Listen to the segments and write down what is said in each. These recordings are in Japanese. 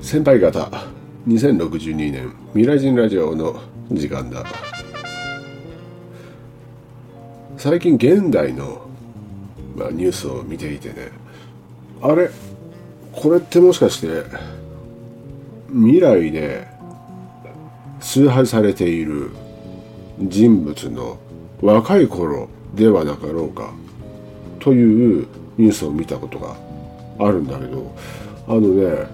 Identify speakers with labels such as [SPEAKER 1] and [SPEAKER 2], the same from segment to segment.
[SPEAKER 1] 先輩方2062年未来人ラジオの時間だ。最近現代の、まあ、ニュースを見ていてね。あれこれってもしかして未来で崇拝されている人物の若い頃ではなかろうかというニュースを見たことがあるんだけどあのね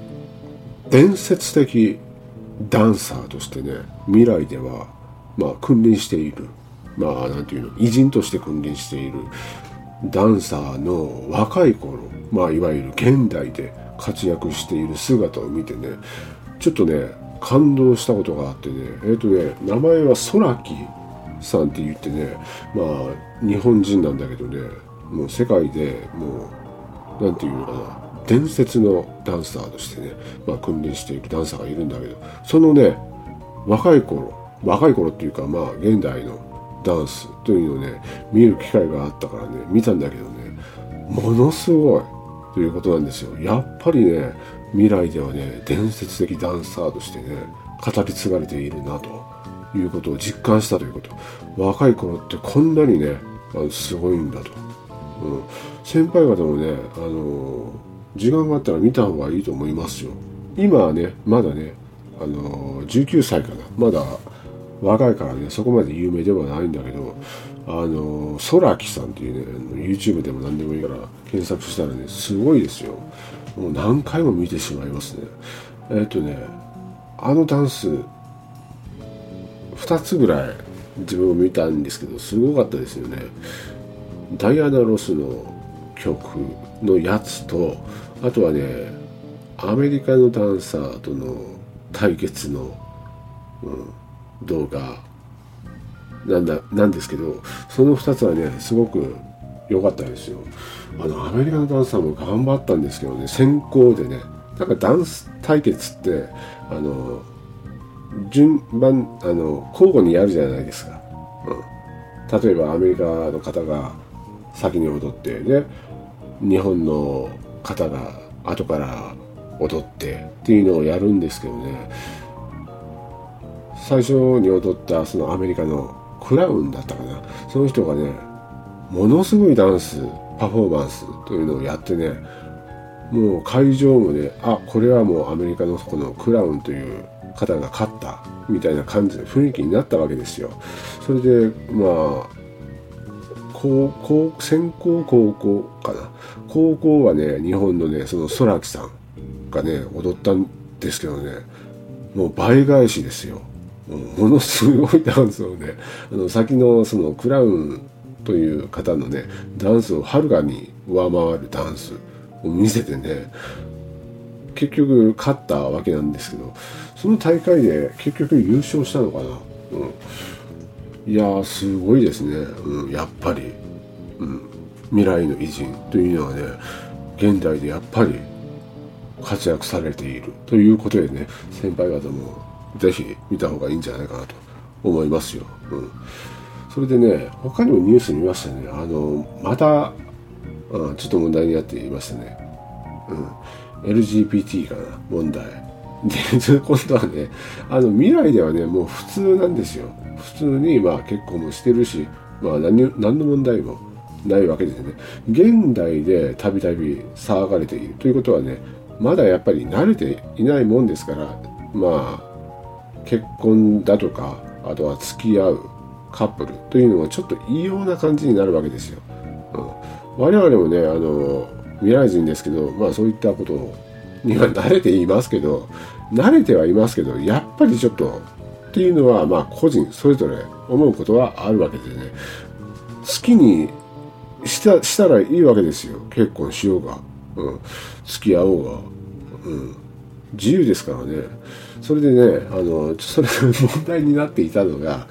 [SPEAKER 1] 伝説的ダンサーとしてね未来ではまあ君臨している。まあなんていうの偉人として君臨している。ダンサーの若い頃まあいわゆる現代で活躍している姿を見てねちょっとね感動したことがあってね。えっ、ー、とね名前は空木さんって言ってねまあ日本人なんだけどねもう世界でもう何て言うのかな。伝説のダンサーとしてね、まあ、君臨しているダンサーがいるんだけどそのね若い頃若い頃っていうかまあ現代のダンスというのをね見る機会があったからね見たんだけどねものすごいということなんですよ。やっぱりね未来ではね伝説的ダンサーとしてね語り継がれているなということを実感したということ。若い頃ってこんなにねあのすごいんだと、うん、先輩方もねあの時間があったら見た方がいいと思いますよ。今はねまだねあの19歳かな。まだ若いからねそこまで有名ではないんだけどあの空木さんっていうね YouTube でも何でもいいから検索したらねすごいですよ。もう何回も見てしまいますね。え、っとねあのダンス2つぐらい自分を見たんですけどすごかったですよね。ダイアナ・ロスの曲。のやつとあとはねアメリカのダンサーとの対決の、うん、動画。なんだなんですけどその2つはねすごく良かったですよ。あのアメリカのダンサーも頑張ったんですけどね先行でねなんかダンス対決ってあの順番あの交互にやるじゃないですか、うん、例えばアメリカの方が先に踊ってで日本の方が後から踊ってっていうのをやるんですけどね。最初に踊ったそのアメリカのクラウンだったかな。その人がねものすごいダンスパフォーマンスというのをやってねもう会場もねあこれはもうアメリカのこのクラウンという方が勝ったみたいな感じの雰囲気になったわけですよ。それでまあ高校先行高校かな。高校はね日本のねその空木さんがね踊ったんですけどねもう倍返しですよ。ものすごいダンスをねあの先のそのクラウンという方のねダンスをはるかに上回るダンスを見せてね結局勝ったわけなんですけどその大会で結局優勝したのかな、うん、いやすごいですね、うん、やっぱり、うん、未来の偉人というのはね現代でやっぱり活躍されているということでね先輩方も是非見た方がいいんじゃないかなと思いますよ。うんそれでね、他にもニュース見ましたね。あの、また、うん、ちょっと問題になっていましたね。うん。LGBT かな、問題。で、今度はね、あの、未来ではね、もう普通なんですよ。普通に、まあ結婚もしてるし、まあ何、何の問題もないわけですよね。現代でたびたび騒がれているということはね、まだやっぱり慣れていないもんですから、まあ、結婚だとか、あとは付き合う、カップルというのはちょっと異様な感じになるわけですよ。うん、我々もねあの未来人ですけどまあそういったことには慣れていますけど慣れてはいますけどやっぱりちょっとっていうのはまあ個人それぞれ思うことはあるわけでね。好きにしたしたらいいわけですよ。結婚しようが、うん、付き合おうが、うん、自由ですからね。それでねあのそれが問題になっていたのが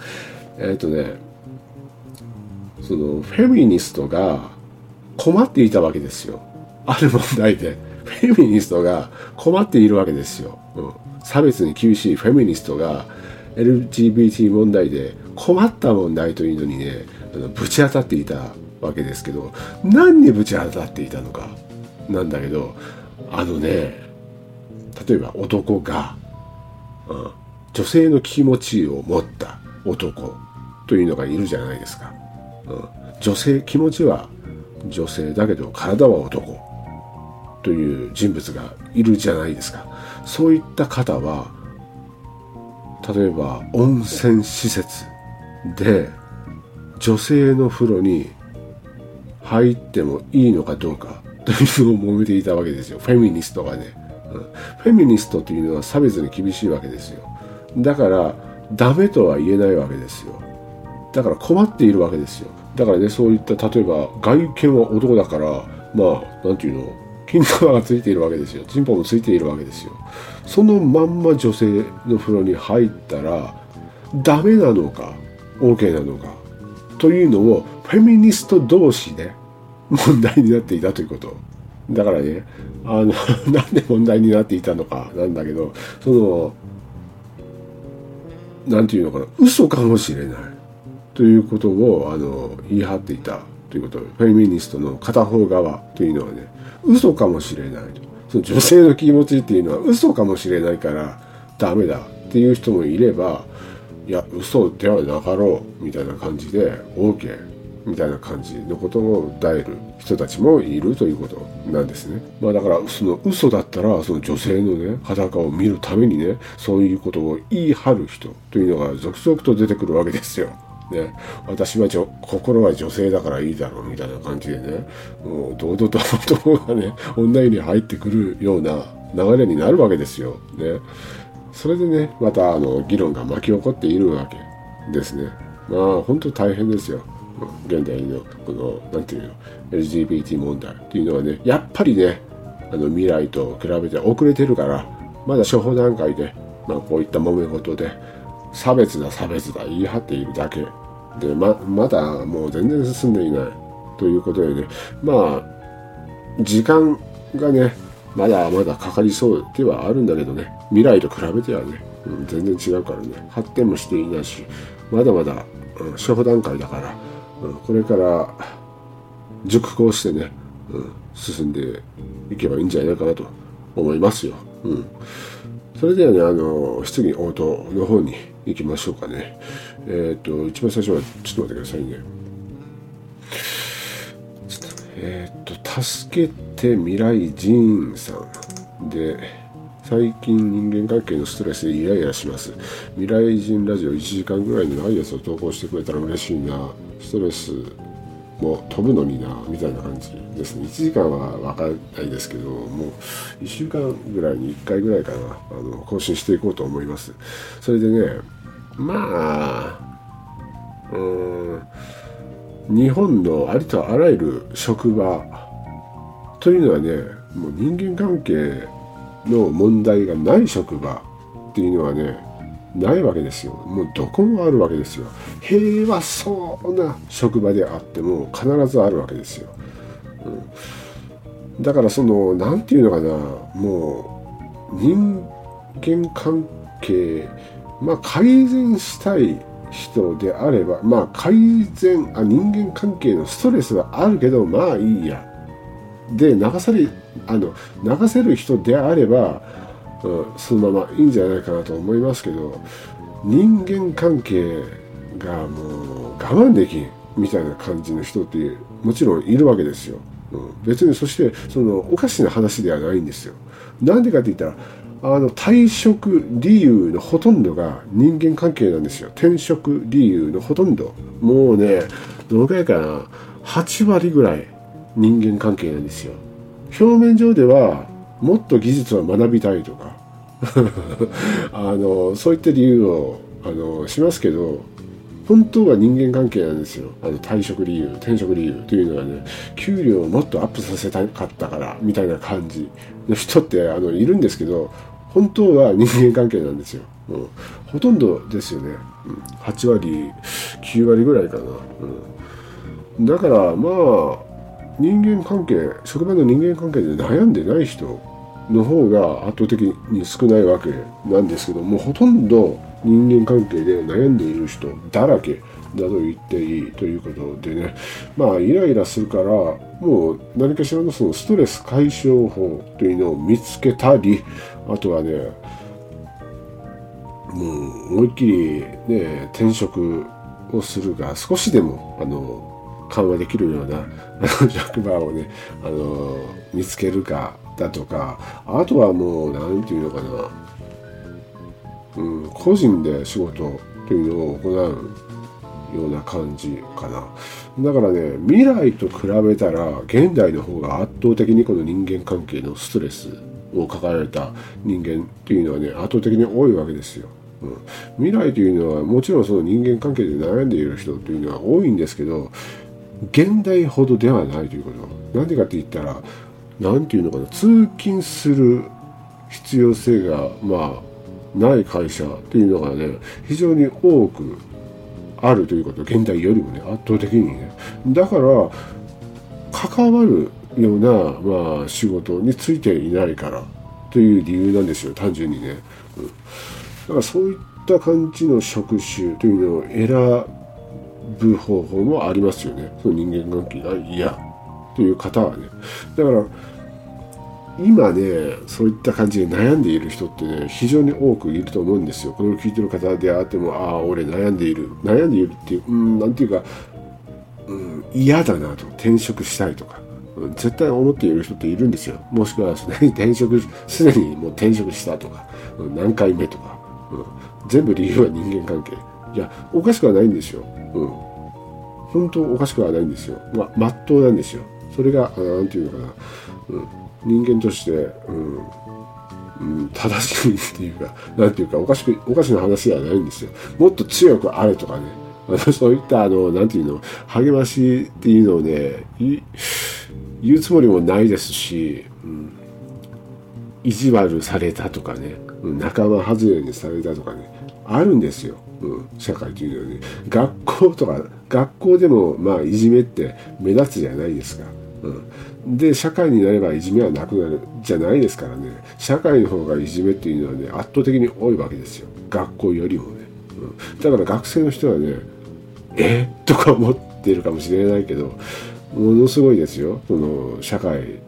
[SPEAKER 1] えっ、ー、とねそのフェミニストが困っていたわけですよ。ある問題で。フェミニストが困っているわけですよ、うん、差別に厳しいフェミニストが LGBT 問題で困った問題というのにねあのぶち当たっていたわけですけど何にぶち当たっていたのかなんだけどあのね例えば男が、うん、女性の気持ちを持った男というのがいるじゃないですか、うん、女性気持ちは女性だけど体は男という人物がいるじゃないですか。そういった方は例えば温泉施設で女性の風呂に入ってもいいのかどうか というのを揉めていたわけですよ。フェミニストがね、うん、フェミニストというのは差別に厳しいわけですよ。だからダメとは言えないわけですよ。だから困っているわけですよ。だからねそういった例えば外見は男だからまあなんていうの金玉がついているわけですよ。チンポもついているわけですよ。そのまんま女性の風呂に入ったらダメなのか OK なのかというのをフェミニスト同士で問題になっていたということ。だからねあの なんで問題になっていたのかなんだけどそのなんていうのかな嘘かもしれない。ということをあの言い張っていたということ。フェミニストの片方側というのはね嘘かもしれないと。その女性の気持ちっていうのは嘘かもしれないからダメだっていう人もいればいや嘘ではなかろうみたいな感じで OK みたいな感じのことを訴える人たちもいるということなんですね。まあだからその嘘だったらその女性のね裸を見るためにねそういうことを言い張る人というのが続々と出てくるわけですよ。ね、私は心は女性だからいいだろうみたいな感じでねもう堂々と男がね女湯に入ってくるような流れになるわけですよ。ね、それでねまたあの議論が巻き起こっているわけですね。まあ本当大変ですよ。現代のこの何て言うの LGBT 問題っていうのはねやっぱりねあの未来と比べて遅れてるからまだ処方段階で、まあ、こういった揉め事で差別だ差別だ言い張っているだけでままだもう全然進んでいないということでね。まあ時間がねまだまだかかりそうではあるんだけどね。未来と比べてはね、うん、全然違うからね。発展もしていないしまだまだ、うん、初歩段階だから、うん、これから熟考してね、うん、進んでいけばいいんじゃないかなと思いますよ。うん、それではねあの質疑応答の方に行きましょうかね。えっ、ー、と、一番最初は、ちょっと待ってくださいね。えっ、ー、と、助けて未来人さんで、最近人間関係のストレスでイライラします。未来人ラジオ1時間ぐらいの長いやつを投稿してくれたら嬉しいな。ストレスも飛ぶのにな、みたいな感じですね。1時間はわかんないですけど、もう1週間ぐらいに1回ぐらいかな、あの、更新していこうと思います。それでね、まあうん日本のありとあらゆる職場というのはねもう人間関係の問題がない職場っていうのはねないわけですよ。もうどこもあるわけですよ。平和そうな職場であっても必ずあるわけですよ、うん、だからその何て言うのかな。もう人間関係まあ、改善したい人であれば、まあ、改善あ人間関係のストレスはあるけどまあいいや。で流されあの流せる人であれば、うん、そのままいいんじゃないかなと思いますけど人間関係がもう我慢できんみたいな感じの人ってもちろんいるわけですよ、うん、別にそしてそのおかしな話ではないんですよ。なんでかって言ったらあの退職理由のほとんどが人間関係なんですよ。転職理由のほとんど。もうねどのくらいかな。8割ぐらい人間関係なんですよ。表面上ではもっと技術を学びたいとか。あのそういった理由をあのしますけど本当は人間関係なんですよ。あの退職理由転職理由というのはね給料をもっとアップさせたかったからみたいな感じの人ってあのいるんですけど本当は人間関係なんですよ。うん、ほとんどですよね。うん、8割、9割ぐらいかな。うん、だからまあ、人間関係、職場の人間関係で悩んでない人の方が圧倒的に少ないわけなんですけども、ほとんど人間関係で悩んでいる人だらけだと言っていいということでね、まあ、イライラするから、もう何かしらのそのストレス解消法というのを見つけたりあとはねもう思いっきりね転職をするが少しでもあの緩和できるような 職場をねあの見つけるかだとかあとはもう何て言うのかな、うん、個人で仕事というのを行う。ような感じかな。だからね未来と比べたら現代の方が圧倒的にこの人間関係のストレスを抱えられた人間っていうのはね圧倒的に多いわけですよ。うん、未来というのはもちろんその人間関係で悩んでいる人というのは多いんですけど現代ほどではないということ。なんでかって言ったら何て言うのかな通勤する必要性がまあない会社というのがね非常に多くあるということ現代よりもね圧倒的にね。だから関わるような、まあ、仕事についていないからという理由なんですよ単純にね、うん、だからそういった感じの職種というのを選ぶ方法もありますよね。その人間関係が嫌という方はね。だから今ねそういった感じで悩んでいる人ってね非常に多くいると思うんですよ。これを聞いてる方であってもああ俺悩んでいる。悩んでいるっていううんなんていうか、うん、嫌だなと。転職したいとか、うん、絶対思っている人っているんですよ。もしくはすでに転職すでにもう転職したとか、うん、何回目とか、うん、全部理由は人間関係。いやおかしくはないんですよ、うん、本当おかしくはないんですよ。まっとうなんですよ。それが何て言うのかな、うん。人間として、うん、うん、正しいっていうか、なんていうか、おかしく、おかしな話ではないんですよ。もっと強くあれとかね。そういった、あの、なんていうの、励ましっていうのをね、言うつもりもないですし、うん、意地悪されたとかね、仲間外れにされたとかね、あるんですよ。うん、社会というのはね。学校とか、学校でも、まあ、いじめって目立つじゃないですか。うん、で社会になればいじめはなくなるじゃないですからね。社会の方がいじめっていうのはね圧倒的に多いわけですよ。学校よりもね、うん、だから学生の人はねえ？とか思ってるかもしれないけどものすごいですよ。その社会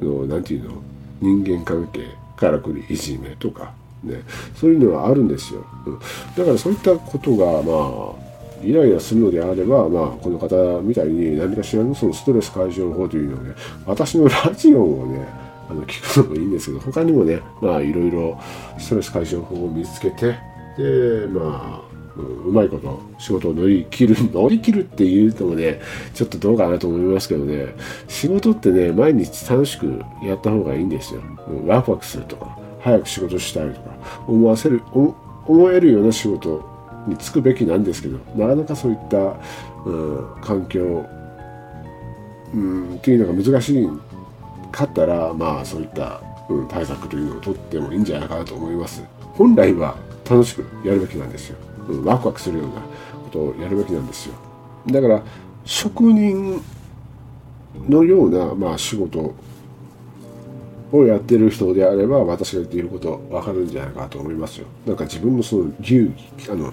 [SPEAKER 1] の何て言うの？人間関係から来るいじめとか。ね。そういうのはあるんですよ、うん、だからそういったことがまあイライラするのであれば、まあ、この方みたいに何かしらのそのストレス解消法というのをね、私のラジオをね、あの聞くのもいいんですけど、他にもね、まあ、いろいろストレス解消法を見つけて、で、まあ、うん、うまいこと仕事を乗り切る、乗り切るっていうのもね、ちょっとどうかなと思いますけどね、仕事ってね、毎日楽しくやった方がいいんですよ。ワクワクするとか、早く仕事したいとか、思わせる、思えるような仕事につくべきなんですけどなかなかそういった、うん、環境、うん、っていうのが難しいかったらまあそういった、うん、対策というのをとってもいいんじゃないかなと思います。本来は楽しくやるべきなんですよ、うん、ワクワクするようなことをやるべきなんですよ。だから職人のような、まあ、仕事をやってる人であれば私が言っていること分かるんじゃないかと思いますよなんか自分のその流儀あの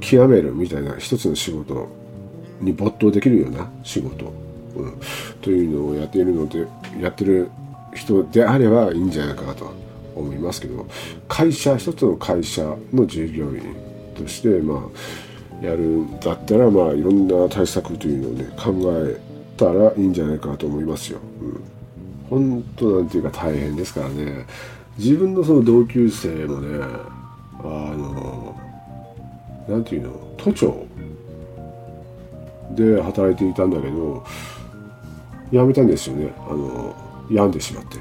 [SPEAKER 1] 極めるみたいな一つの仕事に没頭できるような仕事、うん、というのをやっているのでやってる人であればいいんじゃないかなと思いますけど会社一つの会社の従業員としてまあやるんだったらまあいろんな対策というのをね考えたらいいんじゃないかなと思いますよ。うん本当なんていうか大変ですからね。自分のその同級生もねあのなんていうの都庁で働いていたんだけど辞めたんですよね。あの病んでしまって、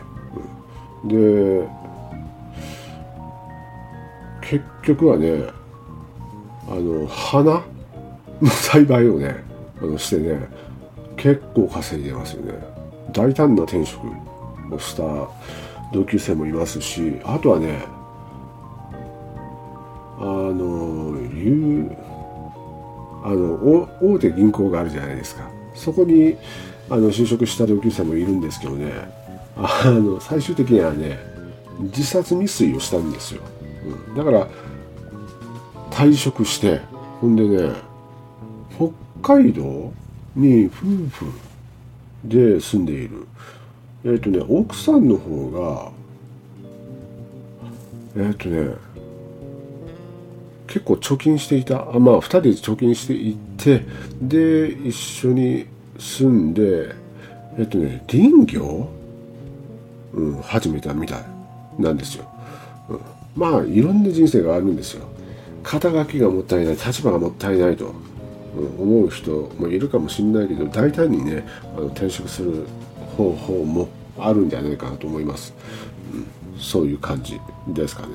[SPEAKER 1] うん、で結局はねあの花の栽培をねあのしてね結構稼いでますよね。大胆な転職をした同級生もいますしあとはねあのいうあの大手銀行があるじゃないですか。そこにあの就職した同級生もいるんですけどね。あの最終的にはね自殺未遂をしたんですよ、うん、だから退職してほんでね北海道に夫婦で住んでいる。えっ、ー、とね奥さんの方がえっ、ー、とね結構貯金していた。あまあ2人で貯金していてで一緒に住んでえっ、ー、とね林業、うん、始めたみたいなんですよ、うん、まあいろんな人生があるんですよ。肩書きがもったいない立場がもったいないと、思う人もいるかもしれないけど大胆にねあの転職する方法もあるんじゃないかなと思います、うん、そういう感じですかね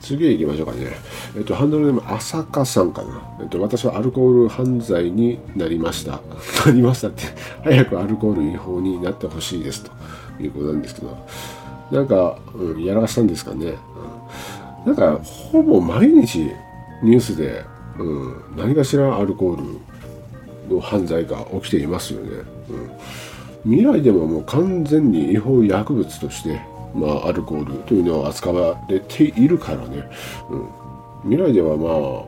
[SPEAKER 1] 次へ行きましょうかね。えっと、ハンドルネーム、浅香さんかな。えっと、私はアルコール犯罪になりました。なりましたって、早くアルコール違法になってほしいですということなんですけど、なんか、うん、やらかしたんですかね。うん、なんか、ほぼ毎日ニュースで、うん、何かしらアルコールの犯罪が起きていますよね。うん、未来でももう完全に違法薬物としてまあ、アルコールというのは扱われているからね、うん、未来ではま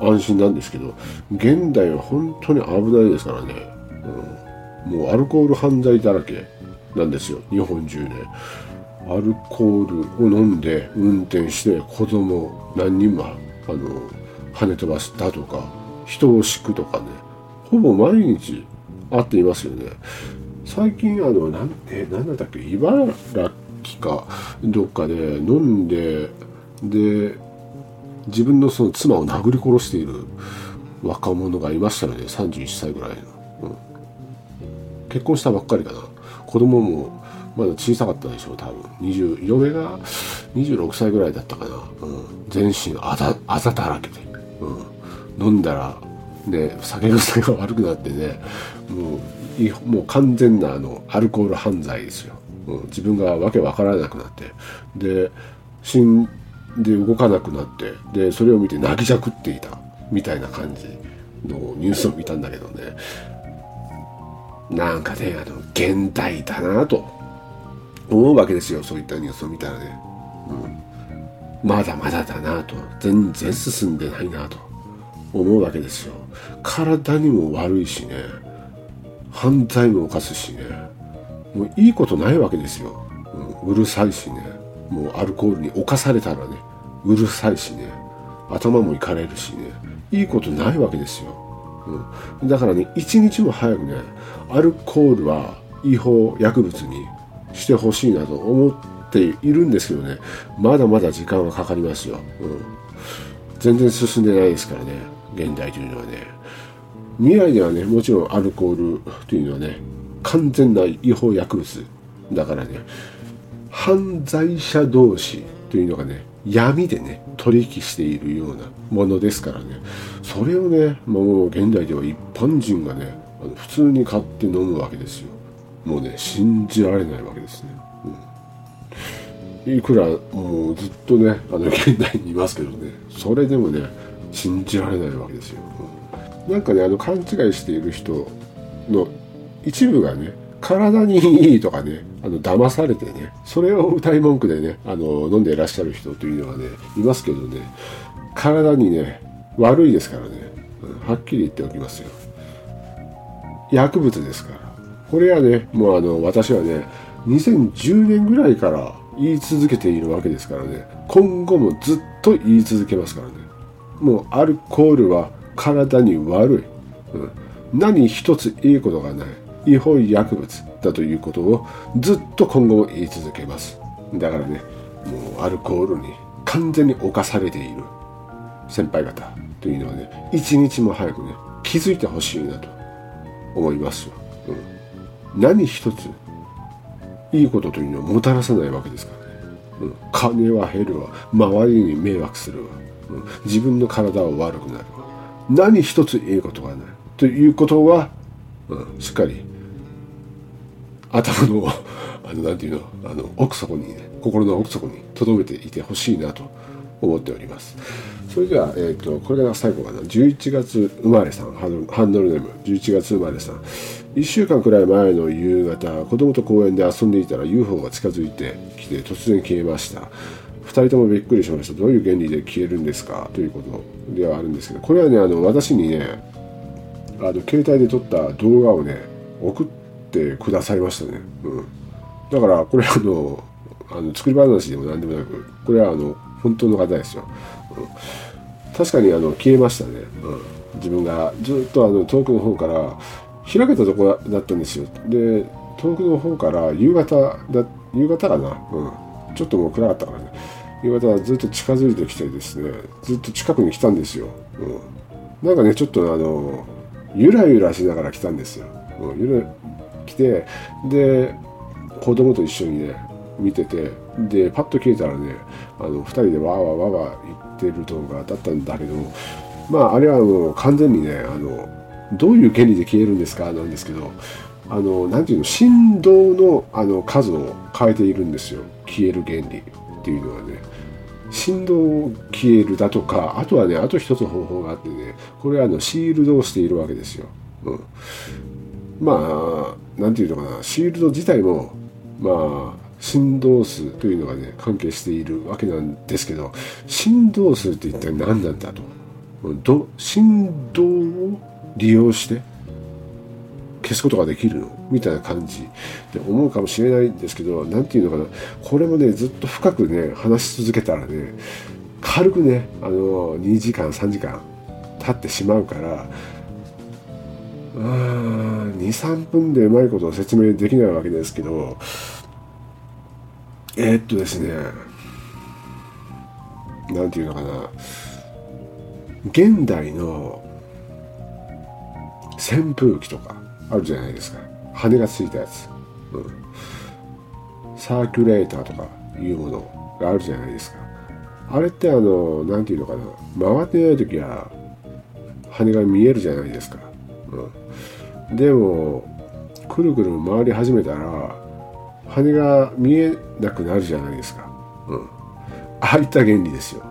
[SPEAKER 1] あ安心なんですけど現代は本当に危ないですからね、うん、もうアルコール犯罪だらけなんですよ日本中ねアルコールを飲んで運転して子供何人もあの跳ね飛ばしたとか人を敷くとかねほぼ毎日会っていますよね。最近あのなんて何だったっけ茨城かどっかで飲んでで自分のその妻を殴り殺している若者がいましたので31歳ぐらいの、うん、結婚したばっかりかな。子供もまだ小さかったでしょう多分。20嫁が26歳ぐらいだったかな、うん、全身あざあざだらけで、うん、飲んだらね酒癖が悪くなってねもうもう完全なあのアルコール犯罪ですよ、うん、自分がわけわからなくなって。で死んで動かなくなってでそれを見て泣きじゃくっていた。みたいな感じのニュースを見たんだけどね。なんかねあの現代だなと思うわけですよ。そういったニュースを見たらね、まだまだだなと。全然進んでないなと。思うわけですよ。体にも悪いしね。犯罪も犯すしね。もういいことないわけですよ、うん、うるさいしね。もうアルコールに侵されたらね。うるさいしね。頭もいかれるしね。いいことないわけですよ、うん、だからね一日も早くねアルコールは違法薬物にしてほしいなと思ってているんですけどね。まだまだ時間はかかりますよ、うん、全然進んでないですからね。現代というのはね。未来ではねもちろんアルコールというのはね完全な違法薬物だからね。犯罪者同士というのがね闇でね取引しているようなものですからね。それをねもう現代では一般人がね普通に買って飲むわけですよ。もうね信じられないわけですね、いくらもうずっとねあの現代にいますけどね。それでもね信じられないわけですよ、うんなんかねあの勘違いしている人の一部がね体にいいとかねあの騙されてねそれを歌い文句でねあの飲んでいらっしゃる人というのはねいますけどね体にね悪いですからね、うんはっきり言っておきますよ。薬物ですから。これはねもうあの私はね2010年ぐらいから言い続けているわけですからね。今後もずっと言い続けますからね。もうアルコールは体に悪い、うん、何一ついいことがない違法薬物だということをずっと今後も言い続けます。だからねもうアルコールに完全に侵されている。先輩方というのはね一日も早くね気づいてほしいなと思いますよ、うん、何一ついいことというのをもたらさないわけですからね、うん、金は減るわ。周りに迷惑するわ、うん、自分の体は悪くなるわ。何一ついいことがない。ということは、うん、しっかり頭の あのなんていうの？あの奥底にね心の奥底に留めていてほしいなと思っております。それでは、えーと、これが最後かな。11月生まれさん。ハンドルネーム。11月生まれさん。1週間くらい前の夕方子供と公園で遊んでいたら UFO が近づいてきて突然消えました2人ともびっくりしましたどういう原理で消えるんですか？ということではあるんですけどこれはねあの私にねあの携帯で撮った動画をね送ってくださいましたね。うん、だからこれあのあの作り話でも何でもなくこれはあの本当の方ですよ。うん、確かにあの消えましたね。うん、自分がずっとあの遠くの方から開けたとこだったんですよ。で遠くの方から夕方だ夕方かな、うん、ちょっともう暗かったからね。夕方はずっと近づいてきてですねずっと近くに来たんですよ、うん、なんかねちょっとあのゆらゆらしながら来たんですよ、うん、ゆら来てで子供と一緒にね見ててでパッと消えたらねあの2人でわーわーわーわー言ってる動画だったんだけどまああれはもう完全にねあのどういう原理で消えるんですか？なんですけどあのなんていうの振動のあの数を変えているんですよ。消える原理っていうのはね。振動を消えるだとかあとはねあと一つ方法があってねこれはあのシールドをしているわけですよ、うん、まあなんていうのかな。シールド自体もまあ振動数というのがね関係しているわけなんですけど振動数って一体何なんだと。ど振動を利用して消すことができるのみたいな感じ。で思うかもしれないんですけど何て言うのかな。これもねずっと深くね話し続けたらね軽くねあの2時間3時間経ってしまうから23分でうまいことを説明できないわけですけどえー、っとですね何て言うのかな。現代の扇風機とかあるじゃないですか。羽がついたやつ、うん、サーキュレーターとかいうものがあるじゃないですか。あれってあの何て言うのかな。回ってない時は羽が見えるじゃないですか、うん、でもくるくる回り始めたら羽が見えなくなるじゃないですか、うん、ああいった原理ですよ、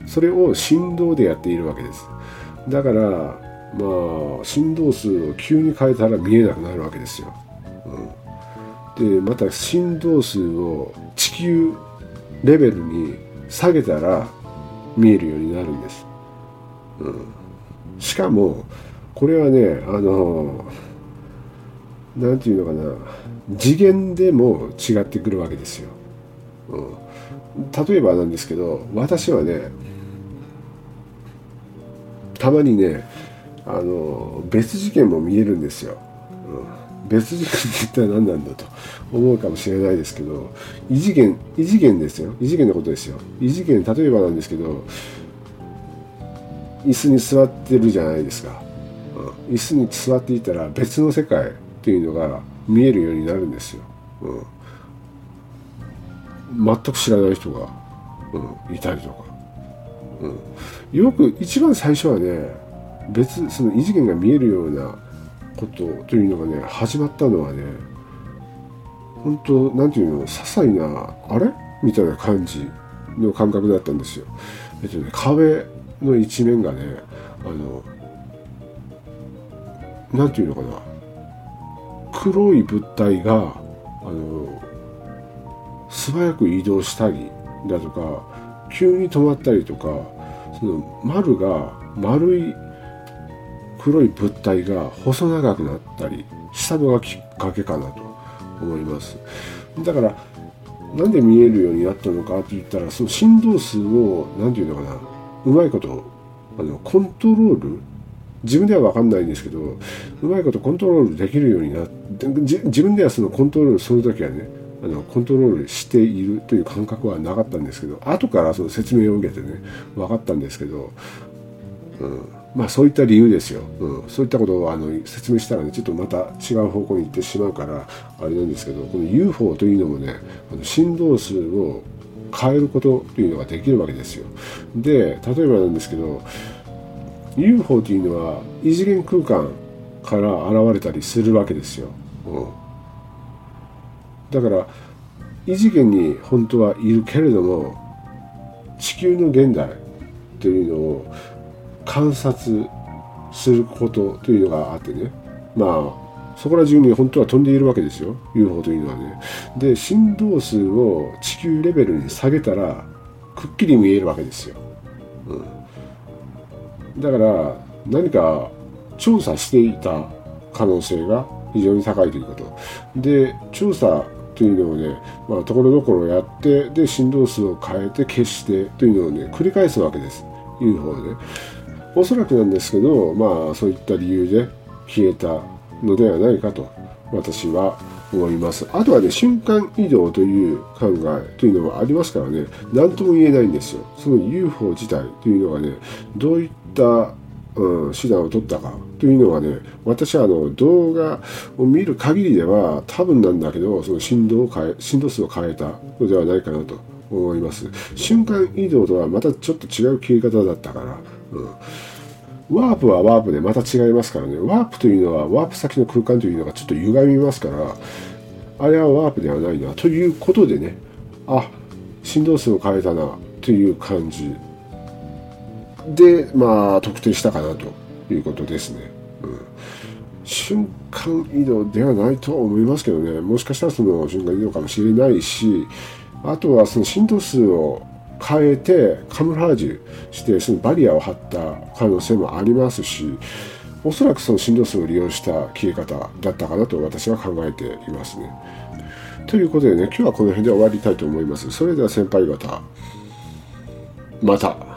[SPEAKER 1] うん、それを振動でやっているわけです。だからまあ振動数を急に変えたら見えなくなるわけですよ。うん、でまた振動数を地球レベルに下げたら見えるようになるんです。うん、しかもこれはねあの何て言うのかな次元でも違ってくるわけですよ。うん、例えばなんですけど私はねたまにねあの別事件も見えるんですよ、うん、別事件って一体何なんだと思うかもしれないですけど異次元異次元ですよ。異次元のことですよ。異次元例えばなんですけど椅子に座ってるじゃないですか、うん、椅子に座っていたら別の世界というのが見えるようになるんですよ、うん、全く知らない人が、うん、いたりとか、うん、よく一番最初はね別その異次元が見えるようなことというのがね始まったのはね本当なんていうの些細なあれ？みたいな感じの感覚だったんですよ。えっとね壁の一面がねあのなんていうのかな黒い物体があの素早く移動したりだとか急に止まったりとかその丸が丸い黒い物体が細長くなったりしたのがきっかけかなと思います。だからなんで見えるようになったのかって言ったらその振動数を何て言うのかなうまいことあのコントロール自分では分かんないんですけどうまいことコントロールできるようになって自分ではそのコントロールする時はねあのコントロールしているという感覚はなかったんですけど後からその説明を受けてね分かったんですけど、うん、まあそういった理由ですよ、うん、そういったことをあの説明したらねちょっとまた違う方向に行ってしまうからあれなんですけどこの UFO というのもねあの振動数を変えることというのができるわけですよ。で例えばなんですけど UFO というのは異次元空間から現れたりするわけですよ、うん、だから異次元に本当はいるけれども地球の現代というのを観察することというのがあってねまあそこら中に本当は飛んでいるわけですよ UFO というのはねで振動数を地球レベルに下げたらくっきり見えるわけですよ、うん、だから何か調査していた可能性が非常に高いということ。で、調査というのをね、まあ、ところどころやって、で、振動数を変えて消してというのをね、繰り返すわけです。UFO で、ね。おそらくなんですけど、まあ、そういった理由で消えたのではないかと、私は思います。あとはね、瞬間移動という考えというのはありますからね、何とも言えないんですよ。その UFO 自体というのがね、どういった、うん、手段を取ったかというのはね、私はあの動画を見る限りでは多分なんだけど、その振動を変え、振動数を変えたのではないかなと思います。瞬間移動とはまたちょっと違う消え方だったから、うんワープはワープでまた違いますからね。ワープというのは、ワープ先の空間というのがちょっと歪みますから、あれはワープではないな。ということでね、あ、振動数を変えたな、という感じで、まあ、特定したかなということですね。うん、瞬間移動ではないと思いますけどね、もしかしたらその瞬間移動かもしれないし、あとはその振動数を変えてカムラージュしてそのバリアを張った可能性もありますしおそらくその振動数を利用した消え方だったかなと私は考えていますね。ということでね今日はこの辺で終わりたいと思います。それでは先輩方また。